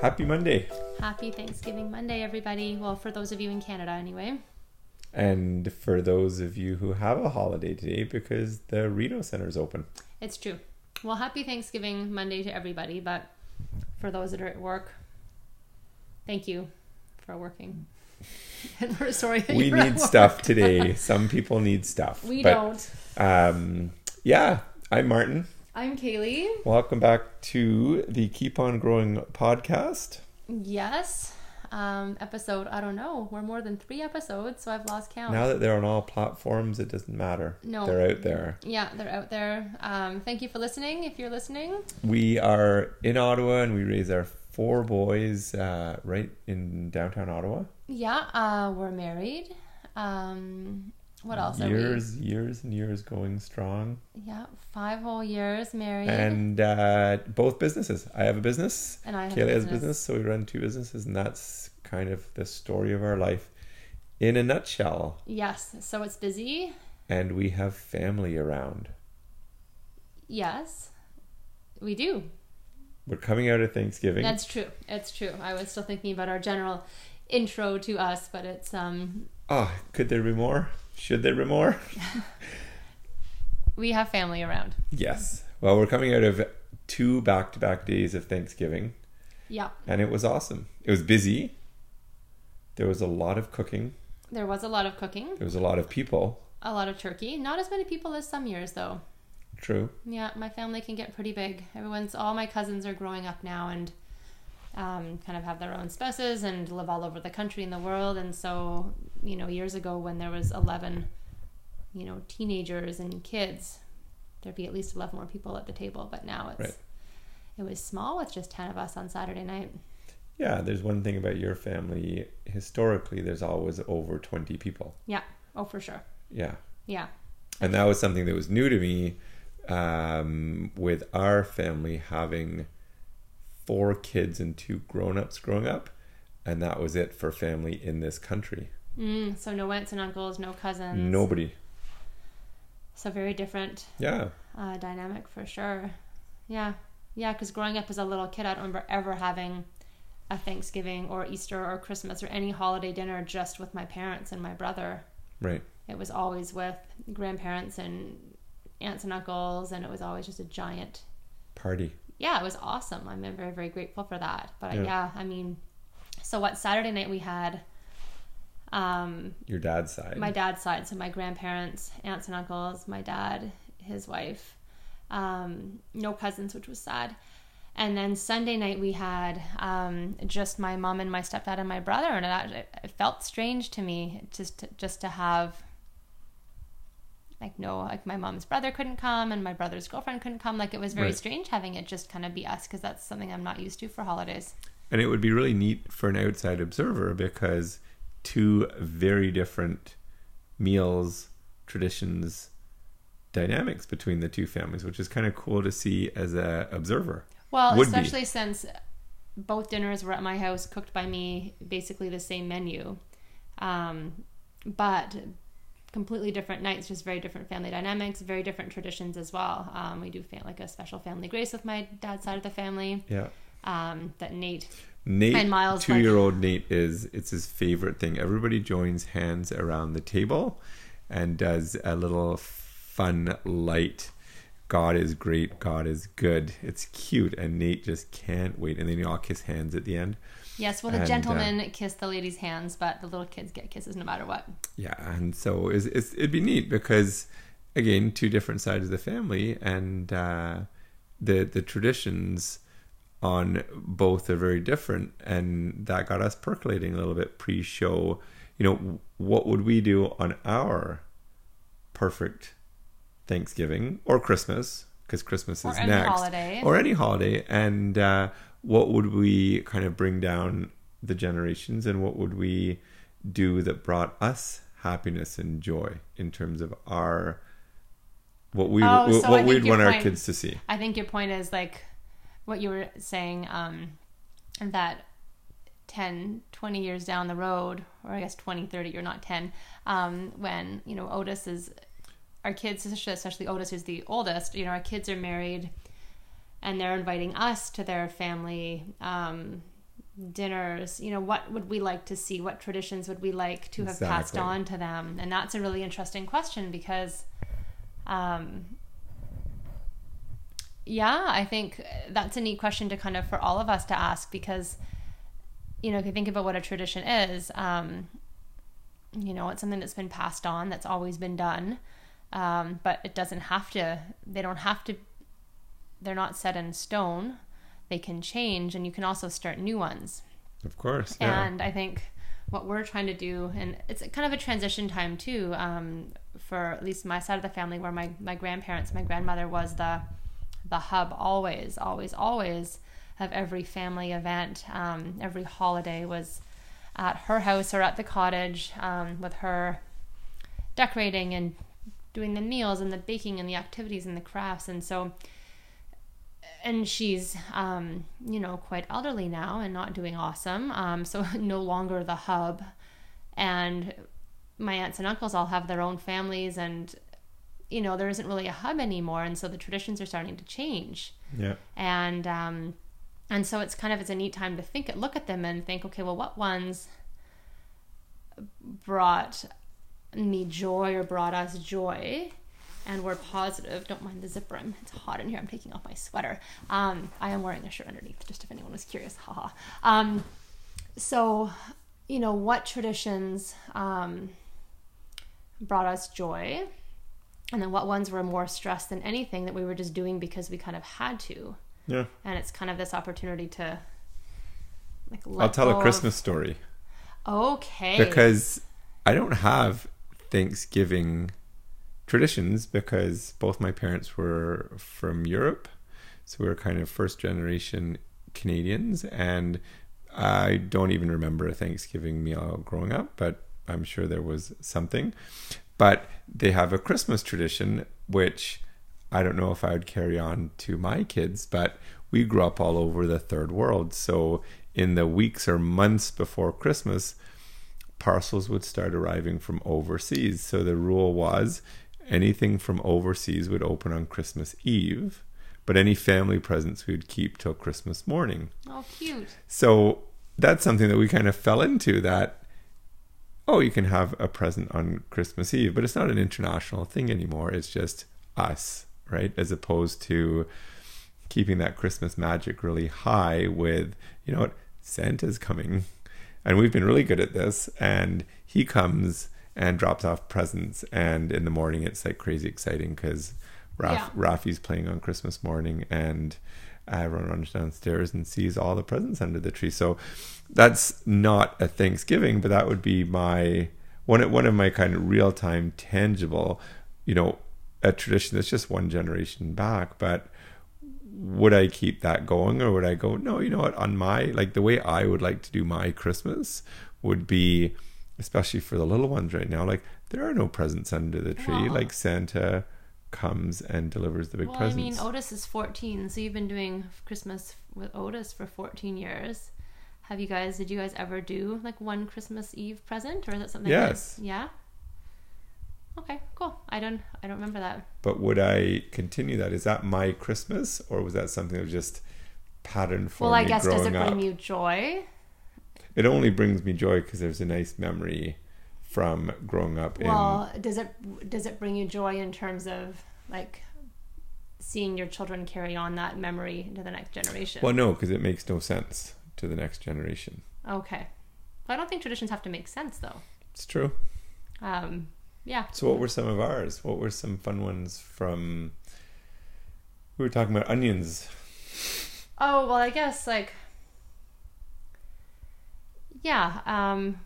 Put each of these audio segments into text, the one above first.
Happy Monday. Happy Thanksgiving Monday, everybody. Well, for those of you in Canada, anyway. And for those of you who have a holiday today, because the Rideau Center is open. It's true. Well, happy Thanksgiving Monday to everybody, but for those that are at work, thank you for working. and we're sorry. that We need stuff today. Some people need stuff. We but, don't. Um, yeah, I'm Martin. I'm Kaylee. Welcome back to the Keep On Growing podcast. Yes. Um, episode, I don't know. We're more than three episodes, so I've lost count. Now that they're on all platforms, it doesn't matter. No. They're out there. yeah, they're out there. Um, thank you for listening. If you're listening, We are in Ottawa and we raise our four boys uh, right in downtown Ottawa. yeah, uh, we're married. Um, what else are we? years, years and years going strong. Yeah, five whole years married. And uh, both businesses. I have a business. And I have Kaylee a has a business. business. So we run two businesses, and that's kind of the story of our life in a nutshell. Yes, so it's busy. And we have family around. Yes, we do. We're coming out of Thanksgiving. That's true. It's true. I was still thinking about our general intro to us, but it's um oh, could there be more? Should there be more? we have family around. yes. Well, we're coming out of two back to back days of Thanksgiving, Yeah, and it was awesome. It was busy. There was a lot of cooking. there was a lot of cooking, There was a lot of people. a lot of turkey. Not as many people as some years though. True. Yeah, my family can get pretty big. Everyone's all my cousins are growing up now and um, kind of have their own spouses and live all over the country and the world. And so, you know, years ago when there was eleven, you know, teenagers and kids, there'd be at least eleven more people at the table. But now it's Right. it was small with just ten of us on Saturday night. Yeah, there's one thing about your family. Historically, there's always over 20 people. Yeah. Oh, for sure. Yeah. Yeah. And that was something that was new to me um, with our family having four kids and two grown ups growing up. And that was it for family in this country. Mm, so no aunts and uncles, no cousins. Nobody. So very different Yeah. uh, dynamic for sure. Yeah, yeah. Because growing up as a little kid, I don't remember ever having a Thanksgiving or Easter or Christmas or any holiday dinner just with my parents and my brother. Right. It was always with grandparents and aunts and uncles, and it was always just a giant. Party. Yeah, it was awesome. I'm very very grateful for that. But Yeah. yeah, I mean, so what Saturday night we had. Um, Your dad's side. my dad's side. So my grandparents aunts and uncles my dad his wife um, no cousins which was sad. And then sunday night we had um, just my mom and my stepdad and my brother. And it, it felt strange to me just to, just to have like no like my mom's brother couldn't come and my brother's girlfriend couldn't come. Like it was very Right. strange having it just kind of be us because that's something i'm not used to for holidays. And it would be really neat for an outside observer because two very different meals, traditions, dynamics between the two families, which is kind of cool to see as a observer. Well, Would be. especially since both dinners were at my house, cooked by me, basically the same menu, um, but completely different nights, just very different family dynamics, very different traditions as well. Um, we do fam- like a special family grace with my dad's side of the family. Yeah. Um, that Nate, Nate, And Miles, two year old Nate is it's his favorite thing. Everybody joins hands around the table and does a little fun light. God is great, God is good. It's cute, and Nate just can't wait. And then you all kiss hands at the end. yes, well, the And, uh, gentlemen kiss the ladies' hands, but the little kids get kisses no matter what. Yeah, and so it's, it's, it'd be neat because again, two different sides of the family, and uh, the the traditions on both are very different, and that got us percolating a little bit pre-show. You know, what would we do on our perfect Thanksgiving or Christmas? Because Christmas Or is next, holiday. or any holiday, and uh, what would we kind of bring down the generations, and what would we do that brought us happiness and joy in terms of our what we Oh, what, so what we'd want our kids to see. I think your point is like what you were saying, um, that 10, 20 years down the road, or I guess 20, 30, you're not 10, um, when, you know, Otis is, our kids, especially Otis, who's the oldest, you know, our kids are married and they're inviting us to their family, um, dinners. You know what would we like to see? What traditions would we like to have passed on to them? And that's a really interesting question because um yeah i think that's a neat question to kind of for all of us to ask because you know if you think about what a tradition is um you know it's something that's been passed on that's always been done um, but it doesn't have to they don't have to they're not set in stone they can change and you can also start new ones Of course. Yeah. and i think what we're trying to do and it's kind of a transition time too um, for at least my side of the family where my, my grandparents my grandmother was the the hub always always always of every family event. Um, every holiday was at her house or at the cottage um, with her decorating and doing the meals and the baking and the activities and the crafts. And so and she's um, you know quite elderly now and not doing awesome. Um, so no longer the hub. And my aunts and uncles all have their own families and you know there isn't really a hub anymore and so the traditions are starting to change. Yeah. and um, and so it's kind of it's a neat time to think look at them and think okay well what ones brought me joy or brought us joy and were positive? Don't mind the zipper I'm, it's hot in here i'm taking off my sweater. Um, i am wearing a shirt underneath just if anyone was curious haha um, so you know what traditions um, brought us joy and then what ones were more stressed than anything that we were just doing because we kind of had to Yeah. and it's kind of this opportunity to like I'll tell a of- Christmas story okay because I don't have Thanksgiving traditions because both my parents were from Europe. So we were kind of first generation Canadians. And I don't even remember a Thanksgiving meal growing up, but I'm sure there was something. But they have a Christmas tradition, which I don't know if I would carry on to my kids, but we grew up all over the third world. So in the weeks or months before Christmas, parcels would start arriving from overseas. So the rule was anything from overseas would open on Christmas Eve, but any family presents we would keep till Christmas morning. oh cute So that's something that we kind of fell into that oh, you can have a present on Christmas Eve, but it's not an international thing anymore. It's just us, right? As opposed to keeping that Christmas magic really high with, you know what, Santa's coming. And we've been really good at this. And he comes and drops off presents. And in the morning, it's like crazy exciting because Raf- Yeah. Rafi's playing on Christmas morning and everyone runs downstairs and sees all the presents under the tree. So that's not a Thanksgiving, but that would be my one one of my kind of real time tangible, you know, a tradition that's just one generation back. But would I keep that going or would I go, no, you know what, on my like the way I would like to do my Christmas would be especially for the little ones right now, like there are no presents under the tree. Aw. Like Santa comes and delivers the big well, presents. I mean, Otis is 14, so you've been doing Christmas with Otis for 14 years. Have you guys, did you guys ever do like one Christmas Eve present or is that something? Yes. That, yeah? Okay, cool. I don't, I don't remember that. But would I continue that? Is that my Christmas, or was that something that was just pattern for well, I guess, does it bring up? you joy? It only brings me joy because there's a nice memory from growing up in. Well, does it, does it bring you joy in terms of like seeing your children carry on that memory into the next generation? Well, no, because it makes no sense to the next generation. Okay. Well, I don't think traditions have to make sense though. It's true. Um, yeah. So, what were some of ours? What were some fun ones from? We were talking about onions. Oh well, I guess like yeah. Um,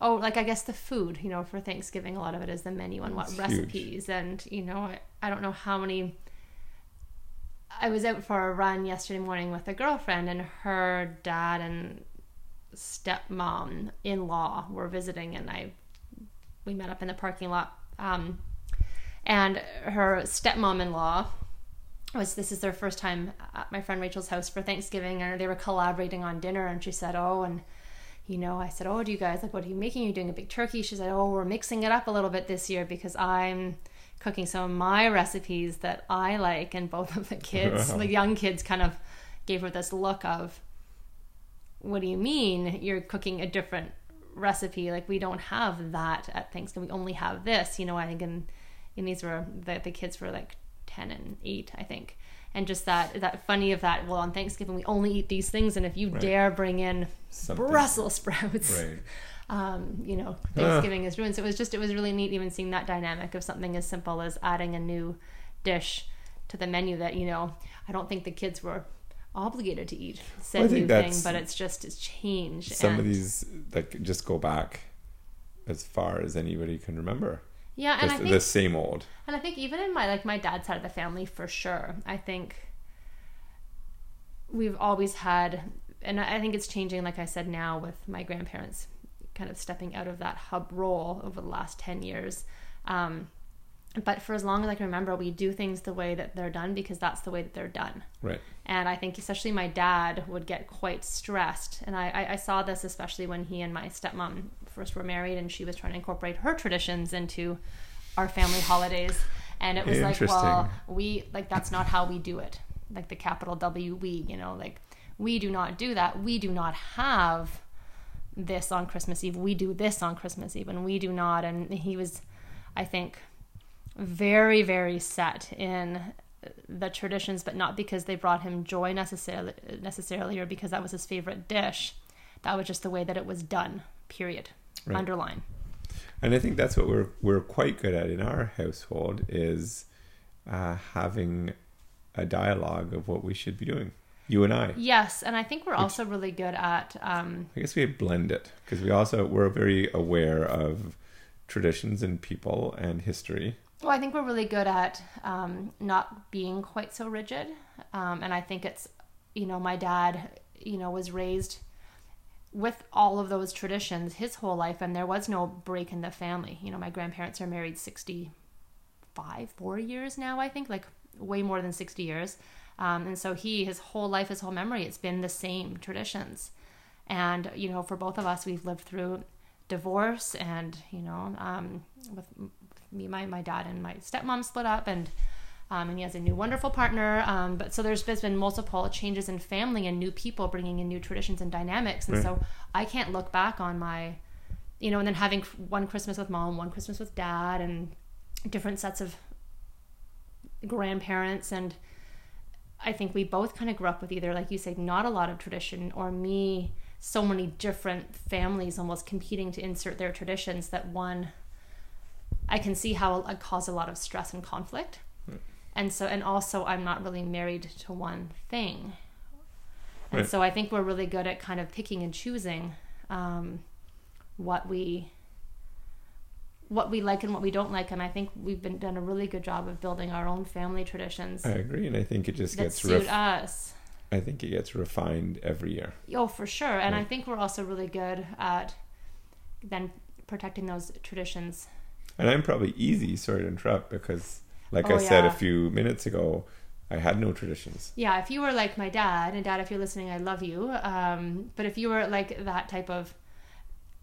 oh, like I guess the food. You know, for Thanksgiving, a lot of it is the menu and what It's recipes, and you know, I, I don't know how many. I was out for a run yesterday morning with a girlfriend, and her dad and stepmom in law were visiting, and I we met up in the parking lot. Um, and her stepmom in law was this is their first time at my friend Rachel's house for Thanksgiving and they were collaborating on dinner and she said, Oh, and you know, I said, Oh, do you guys like what are you making? You're doing a big turkey. She said, Oh, we're mixing it up a little bit this year because I'm cooking some of my recipes that I like and both of the kids, the young kids kind of gave her this look of what do you mean you're cooking a different recipe? Like we don't have that at Thanksgiving. We only have this. You know, I think and and these were the the kids were like ten and eight, I think. And just that that funny of that. Well, on Thanksgiving we only eat these things, and if you Right. dare bring in Something. Brussels sprouts, Right. um, you know, Thanksgiving is ruined. So it was just, it was really neat even seeing that dynamic of something as simple as adding a new dish to the menu that, you know, I don't think the kids were obligated to eat said Well, new thing, but it's just, it's changed. Some of these like just go back as far as anybody can remember. Yeah, and I think, the same old. and I think even in my, like my dad's side of the family, for sure, I think we've always had, and I I think it's changing, like I said, now with my grandparents kind of stepping out of that hub role over the last 10 years. Um, but for as long as I can remember, we do things the way that they're done because that's the way that they're done. Right. And I think especially my dad would get quite stressed. And I, I, I saw this especially when he and my stepmom first were married and she was trying to incorporate her traditions into our family holidays. And it was like, well, we, like, that's not how we do it. Like the capital W, we, you know, like, we do not do that. We do not have this on Christmas Eve. We do this on Christmas Eve, and we do not. And he was, I think, very, very set in the traditions, but not because they brought him joy necessarily, necessarily, or because that was his favorite dish. That was just the way that it was done. Period. Right. Underline. And I think that's what we're we're quite good at in our household is uh, having a dialogue of what we should be doing. You and I. Yes, and I think we're also really good at. Um, I guess we blend it because we also we're very aware of traditions and people and history. Well, I think we're really good at um, not being quite so rigid. Um, and I think it's, you know, my dad, you know, was raised with all of those traditions his whole life, and there was no break in the family. You know, my grandparents are married 65, 4 years now, I think, like way more than 60 years. Um, and so he, his whole life, his whole memory, it's been the same traditions. And, you know, for both of us, we've lived through divorce and, you know, um, with me, my, my dad and my stepmom split up and, um, and he has a new wonderful partner. Um, but so there's, there's been multiple changes in family and new people bringing in new traditions and dynamics. And Right. so I can't look back on my, you know, and then having one Christmas with mom, one Christmas with dad and different sets of grandparents and I think we both kind of grew up with either, like you said, not a lot of tradition, or me, so many different families almost competing to insert their traditions that one, I can see how it caused a lot of stress and conflict. And so, and also, I'm not really married to one thing. And Right. so, I think we're really good at kind of picking and choosing um, what we what we like and what we don't like and i think we've been done a really good job of building our own family traditions I agree, and I think it just gets suit ref- us. I think it gets refined every year. Oh, for sure. And I think we're also really good at then protecting those traditions. And I'm probably easy, sorry to interrupt, because like Oh, I said a few minutes ago, I had no traditions. Yeah, if you were like my dad, and dad, if you're listening, I love you. Um, but if you were like that type of,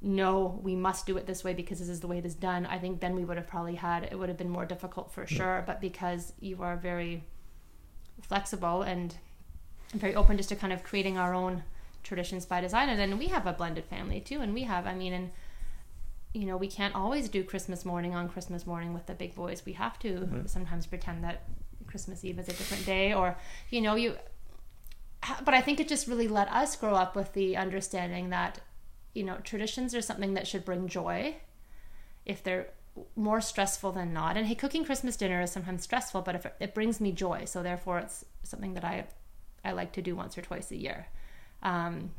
no, we must do it this way because this is the way it is done, I think then we would have probably had, it would have been more difficult for sure. But because you are very flexible and very open just to kind of creating our own traditions by design. And then we have a blended family too. And we have, I mean, and you know, we can't always do Christmas morning on Christmas morning with the big boys. We have to Right. sometimes pretend that Christmas Eve is a different day, or you know, you. But I think it just really let us grow up with the understanding that, you know, traditions are something that should bring joy, if they're more stressful than not. And hey, cooking Christmas dinner is sometimes stressful, but if it, it brings me joy, so therefore it's something that I, I like to do once or twice a year. Um,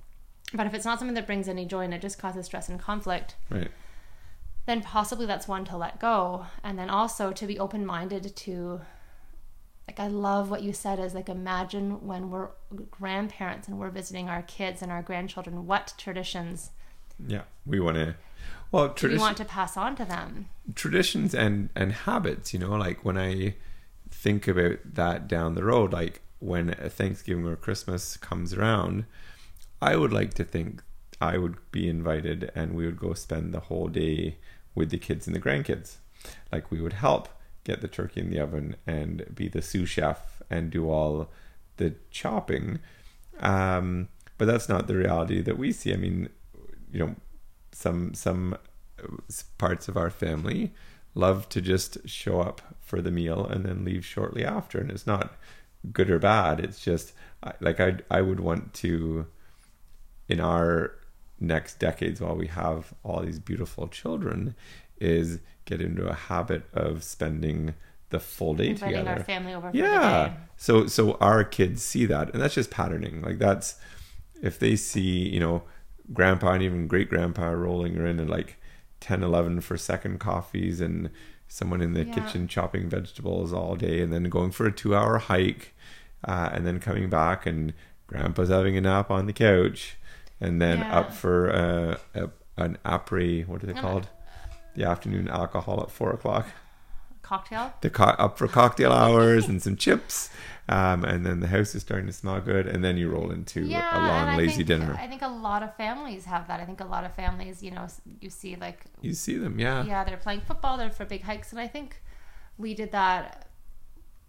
but if it's not something that brings any joy and it just causes stress and conflict, Right. Then possibly that's one to let go and then also to be open-minded to like i love what you said is like imagine when we're grandparents and we're visiting our kids and our grandchildren what traditions Yeah. We want to. Well, do we want to pass on to them traditions and and habits. You know, like when I think about that down the road, like when a Thanksgiving or Christmas comes around, I would like to think I would be invited and we would go spend the whole day with the kids and the grandkids. Like we would help get the turkey in the oven and be the sous chef and do all the chopping. Um, but that's not the reality that we see. I mean, you know, some some parts of our family love to just show up for the meal and then leave shortly after, and it's not good or bad. It's just like I I would want to in our next decades while we have all these beautiful children is get into a habit of spending the full day Inviting together. our family over for yeah. So so our kids see that and that's just patterning. Like that's if they see, you know, grandpa and even great grandpa rolling in at like 10 11 for second coffees and someone in the Yeah. kitchen chopping vegetables all day and then going for a 2 hour hike uh, and then coming back and grandpa's having a nap on the couch and then Yeah. up for uh, a, an après what are they called the afternoon alcohol at four o'clock Cocktail. the co- up for cocktail hours and some chips um, and then the house is starting to smell good and then you roll into Yeah, a long lazy think, dinner I think a lot of families have that. I think a lot of families, you know, you see like you see them yeah yeah, they're playing football, they're for big hikes, and I think we did that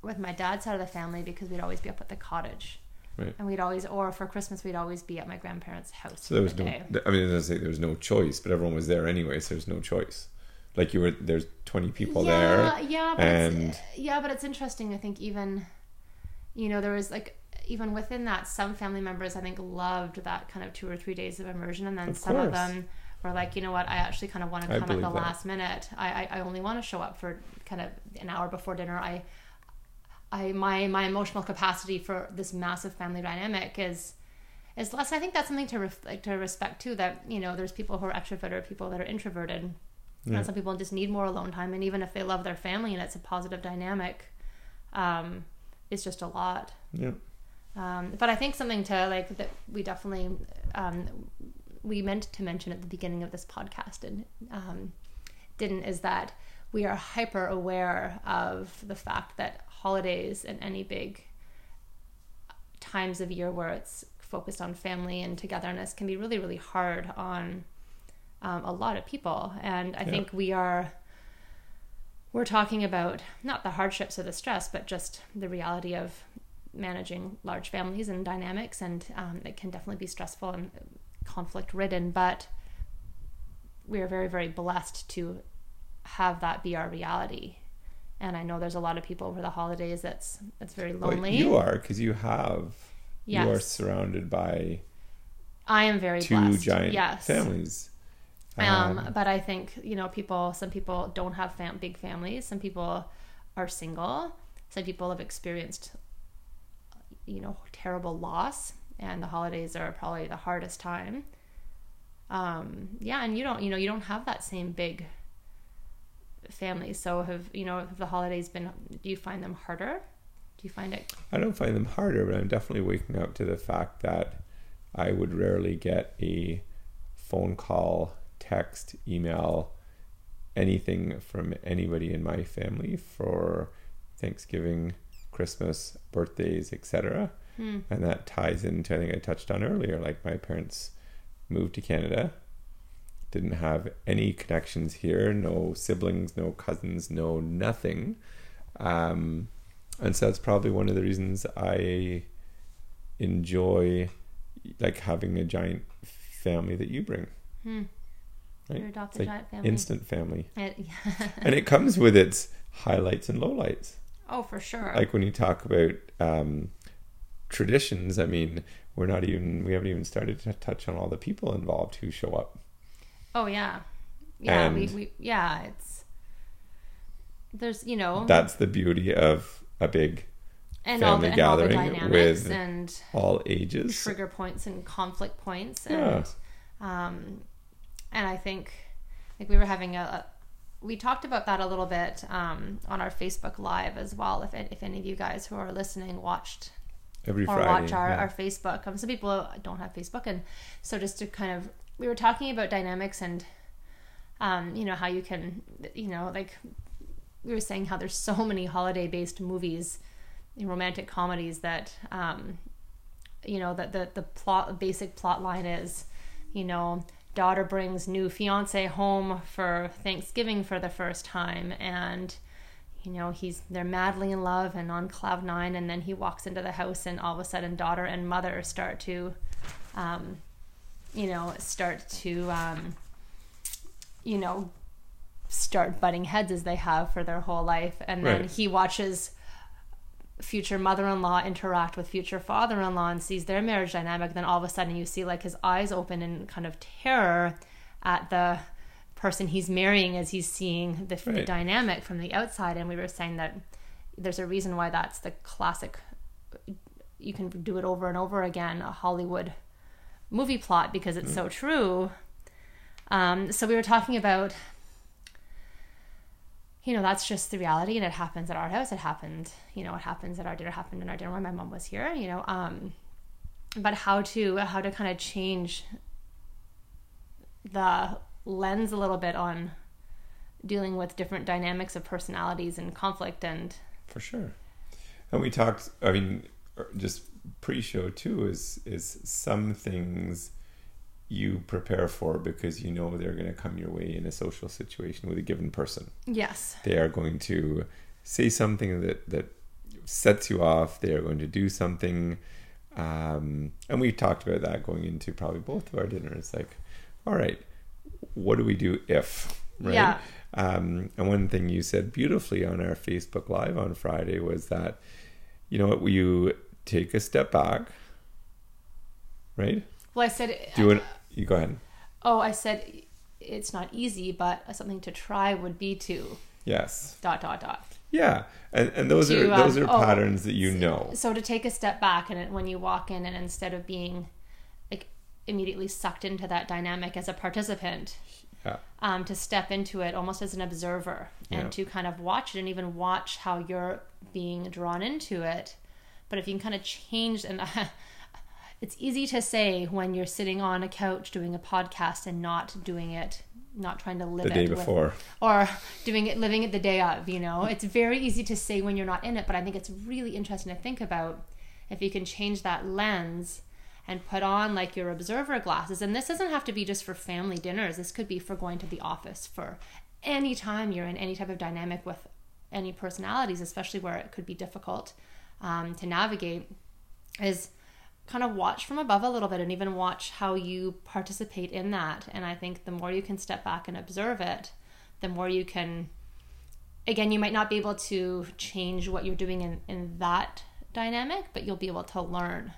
with my dad's side of the family because we'd always be up at the cottage, Right. and we'd always, or for Christmas, we'd always be at my grandparents' house. so there was the no day. i mean I say there was no choice but everyone was there anyway so there's no choice like you were there's 20 people yeah, there Yeah, but and- it's, yeah, but it's interesting. I think even, you know, there was like even within that, some family members I think loved that kind of two or three days of immersion, and then Of some of them were like, you know what, I actually kind of want to come at the that. last minute. I, I I only want to show up for kind of an hour before dinner. I. I my my emotional capacity for this massive family dynamic is is less. I think that's something to ref, like to respect too. That you know, there's people who are extroverted, people that are introverted, Yeah. and some people just need more alone time. And even if they love their family and it's a positive dynamic, um, it's just a lot. yeah Um, but I think something to like that we definitely um, we meant to mention at the beginning of this podcast and um, didn't is that we are hyper aware of the fact that holidays and any big times of year where it's focused on family and togetherness can be really really hard on um, a lot of people. And i Yeah. think we are we're talking about not the hardships or the stress but just the reality of managing large families and dynamics. And um, it can definitely be stressful and conflict ridden but we are very very blessed to have that be our reality and i know there's a lot of people over the holidays that's that's very Well, lonely. you are because you have you are surrounded by i am very two blessed. giant yes. families. Um, but i think you know people some people don't have fam- big families. Some people are single. Some people have experienced you know terrible loss. And the holidays are probably the hardest time. Um yeah and you don't you know you don't have that same big family so have you know have the holidays been do you find them harder do you find it I don't find them harder, but I'm definitely waking up to the fact that I would rarely get a phone call, text, email, anything from anybody in my family for Thanksgiving, Christmas, birthdays, etc. Hmm. And that ties into I think I touched on earlier, like my parents moved to Canada, didn't have any connections here, no siblings, no cousins, no nothing. Um, and so that's probably one of the reasons I enjoy like having a giant family that you bring, hmm. right? your adopted like giant family instant family, It- and it comes with its highlights and lowlights. oh for sure Like when you talk about um, traditions, I mean, we're not even we haven't even started to touch on all the people involved who show up. Oh yeah, yeah. we, And- we yeah. It's there's you know That's the beauty of a big and all the, family and the gathering dynamics with and all ages. trigger points and conflict points Yeah. and um and I think like we were having a, a we talked about that a little bit um, on our Facebook Live as well. If if any of you guys who are listening watched Every or Friday. watch our, yeah. our Facebook. Um, some people don't have Facebook, and so just to kind of we were talking about dynamics and um, you know how you can you know like we were saying how there's so many holiday based movies, romantic comedies that um, you know that the the plot basic plot line is you know daughter brings new fiance home for Thanksgiving for the first time and you know he's they're madly in love and on cloud nine and then he walks into the house and all of a sudden daughter and mother start to um, you know start to um, you know start butting heads as they have for their whole life. And then Right. he watches future mother-in-law interact with future father-in-law and sees their marriage dynamic. Then all of a sudden you see like his eyes open in kind of terror at the person he's marrying as he's seeing the, the dynamic from the outside. And we were saying that there's a reason why that's the classic you can do it over and over again a hollywood movie plot because it's so true um, so we were talking about you know that's just the reality and it happens at our house it happened you know it happens at our dinner it happened in our dinner when my mom was here you know um but how to how to kind of change the lens a little bit on dealing with different dynamics of personalities and conflict and For sure. And we talked. I mean, er, just pre-show too is is some things you prepare for because you know they're going to come your way in a social situation with a given person. yes They are going to say something that that sets you off. They are going to do something. Um, and we talked about that going into probably both of our dinners. Like, all right, what do we do if? Right. Yeah. Um, and one thing you said beautifully on our Facebook Live on Friday was that, you know what, you take a step back, right? well i said Do it. You go ahead. oh i said it's not easy but something to try would be to Yes. dot dot dot Yeah. And and those To, are those um, are oh, patterns that you know. so to take a step back and when you walk in and instead of being like immediately sucked into that dynamic as a participant Yeah. um, to step into it almost as an observer and Yeah. to kind of watch it and even watch how you're being drawn into it but if you can kind of change and it's easy to say when you're sitting on a couch doing a podcast and not doing it not trying to live The it day with- before. or doing it living it the day of you know? It's very easy to say when you're not in it but i think it's really interesting to think about if you can change that lens and put on like your observer glasses. And this doesn't have to be just for family dinners. This could be for going to the office for any time you're in any type of dynamic with any personalities especially where it could be difficult um, to navigate is kind of watch from above a little bit and even watch how you participate in that. And I think the more you can step back and observe it, the more you can, again, you might not be able to change what you're doing in, in that dynamic, but you'll be able to learn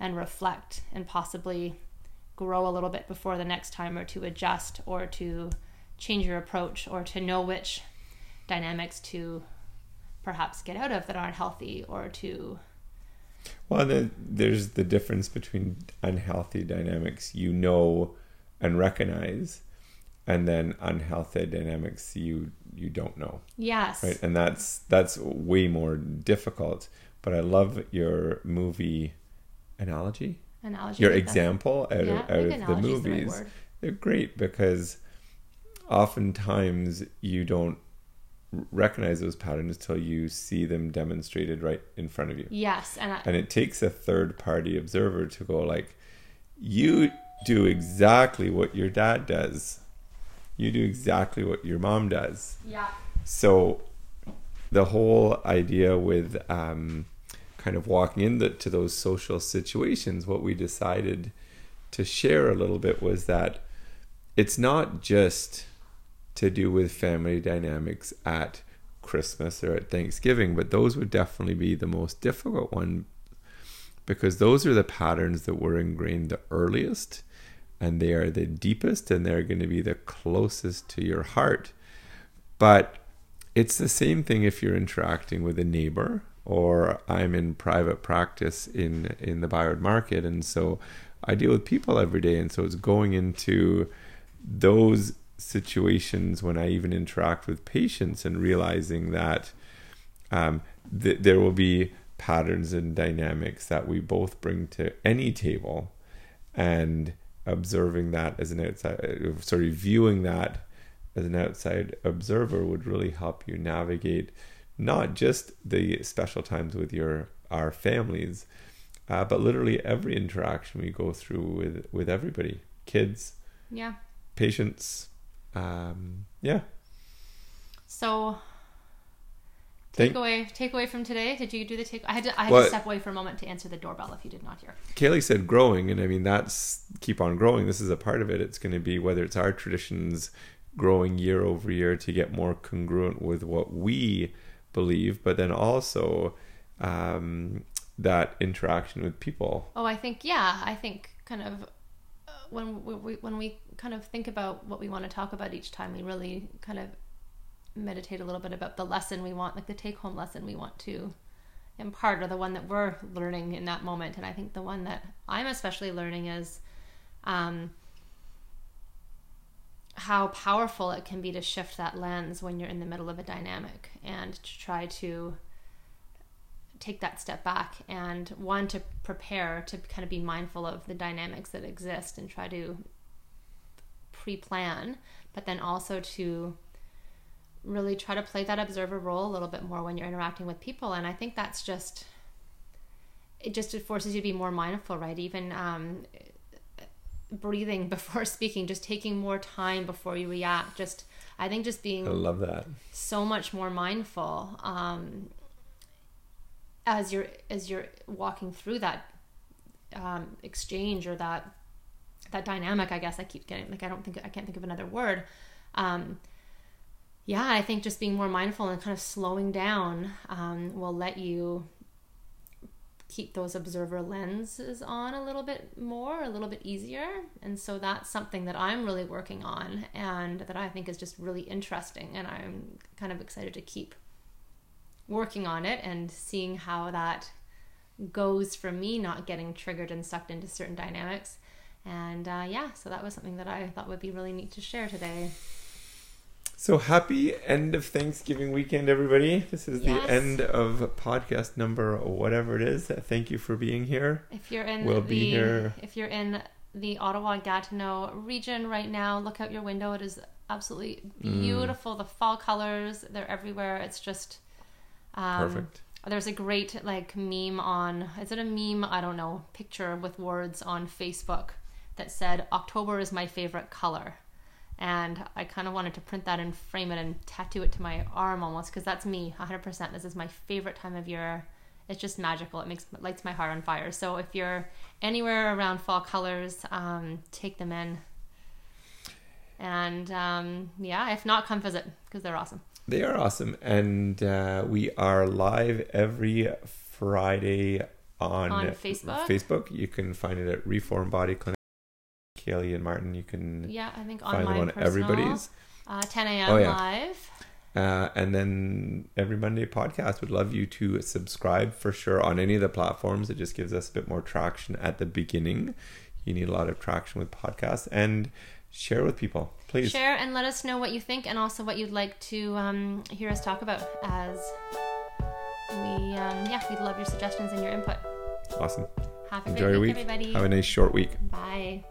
and reflect and possibly grow a little bit before the next time or to adjust or to change your approach or to know which dynamics to perhaps get out of that aren't healthy or to Well, then there's the difference between unhealthy dynamics you know and recognize, and then unhealthy dynamics you you don't know, yes right? And that's that's way more difficult. But I love your movie analogy, analogy your like that. example out Yeah, of out of the is the right movies. They're great because oftentimes you don't recognize those patterns until you see them demonstrated right in front of you. Yes, and I, and it takes a third party observer to go like you do exactly what your dad does. You do exactly what your mom does. Yeah, so the whole idea with um, kind of walking into those social situations what we decided to share a little bit was that it's not just to do with family dynamics at Christmas or at Thanksgiving, but those would definitely be the most difficult one because those are the patterns that were ingrained the earliest and they are the deepest and they're going to be the closest to your heart. But it's the same thing if you're interacting with a neighbor or I'm in private practice in in the ByWard market and so I deal with people every day and so it's going into those situations when I even interact with patients and realizing that um, th- there will be patterns and dynamics that we both bring to any table and observing that as an outside sort of viewing that as an outside observer would really help you navigate not just the special times with your our families uh, but literally every interaction we go through with with everybody kids yeah. patients um yeah So, Thank- Takeaway, takeaway from today. Did you do the take? I had to, I had Well- to step away for a moment to answer the doorbell. If you did not hear, Kaylee said growing, and I mean that's keep on growing. This is a part of it. It's going to be whether it's our traditions growing year over year to get more congruent with what we believe, but then also um, that interaction with people. oh, I think yeah, I think kind of when we, when we kind of think about what we want to talk about each time, we really kind of meditate a little bit about the lesson we want, like the take home lesson we want to impart, or the one that we're learning in that moment. And I think the one that I'm especially learning is. Um, how powerful it can be to shift that lens when you're in the middle of a dynamic and to try to take that step back and one to prepare to kind of be mindful of the dynamics that exist and try to pre-plan but then also to really try to play that observer role a little bit more when you're interacting with people. And i think that's just it just it forces you to be more mindful right? Even um, breathing before speaking just taking more time before you react. Just i think just being I love that. so much more mindful um, as you're as you're walking through that um, exchange or that that dynamic. I guess I keep getting like I don't think I can't think of another word. Um, yeah, I think just being more mindful and kind of slowing down um, will let you keep those observer lenses on a little bit more, a little bit easier. And so that's something that I'm really working on and that I think is just really interesting. And I'm kind of excited to keep working on it and seeing how that goes for me, not getting triggered and sucked into certain dynamics. And uh, yeah, so that was something that I thought would be really neat to share today. So happy end of Thanksgiving weekend, everybody. This is Yes. the end of podcast number whatever it is. Thank you for being here. If you're in We'll the be here. if you're in the Ottawa Gatineau region right now, look out your window. It is absolutely Mm. beautiful. The fall colors, they're everywhere. It's just um, Perfect. There's a great like meme on is it a meme? I don't know, picture with words on Facebook that said October is my favorite color. And I kind of wanted to print that and frame it and tattoo it to my arm almost because that's me 100%. This is my favorite time of year. It's just magical. It makes lights my heart on fire. So if you're anywhere around fall colors, um, take them in. And um, yeah, if not, come visit because they're awesome. They are awesome, and uh, we are live every Friday on, On Facebook? Facebook, you can find it at Reform Body Clinic. Kaylee and Martin, you can Yeah, I think find them on personal, everybody's. uh, 10 a.m. Oh, yeah. live. Uh, and then every Monday podcast would love you to subscribe for sure on any of the platforms. It just gives us a bit more traction at the beginning. You need a lot of traction with podcasts and share with people, please. Share and let us know what you think and also what you'd like to um, hear us talk about as we, um, yeah, we'd love your suggestions and your input. Awesome. Have a Enjoy great your week, week. everybody. Have a nice short week. Bye.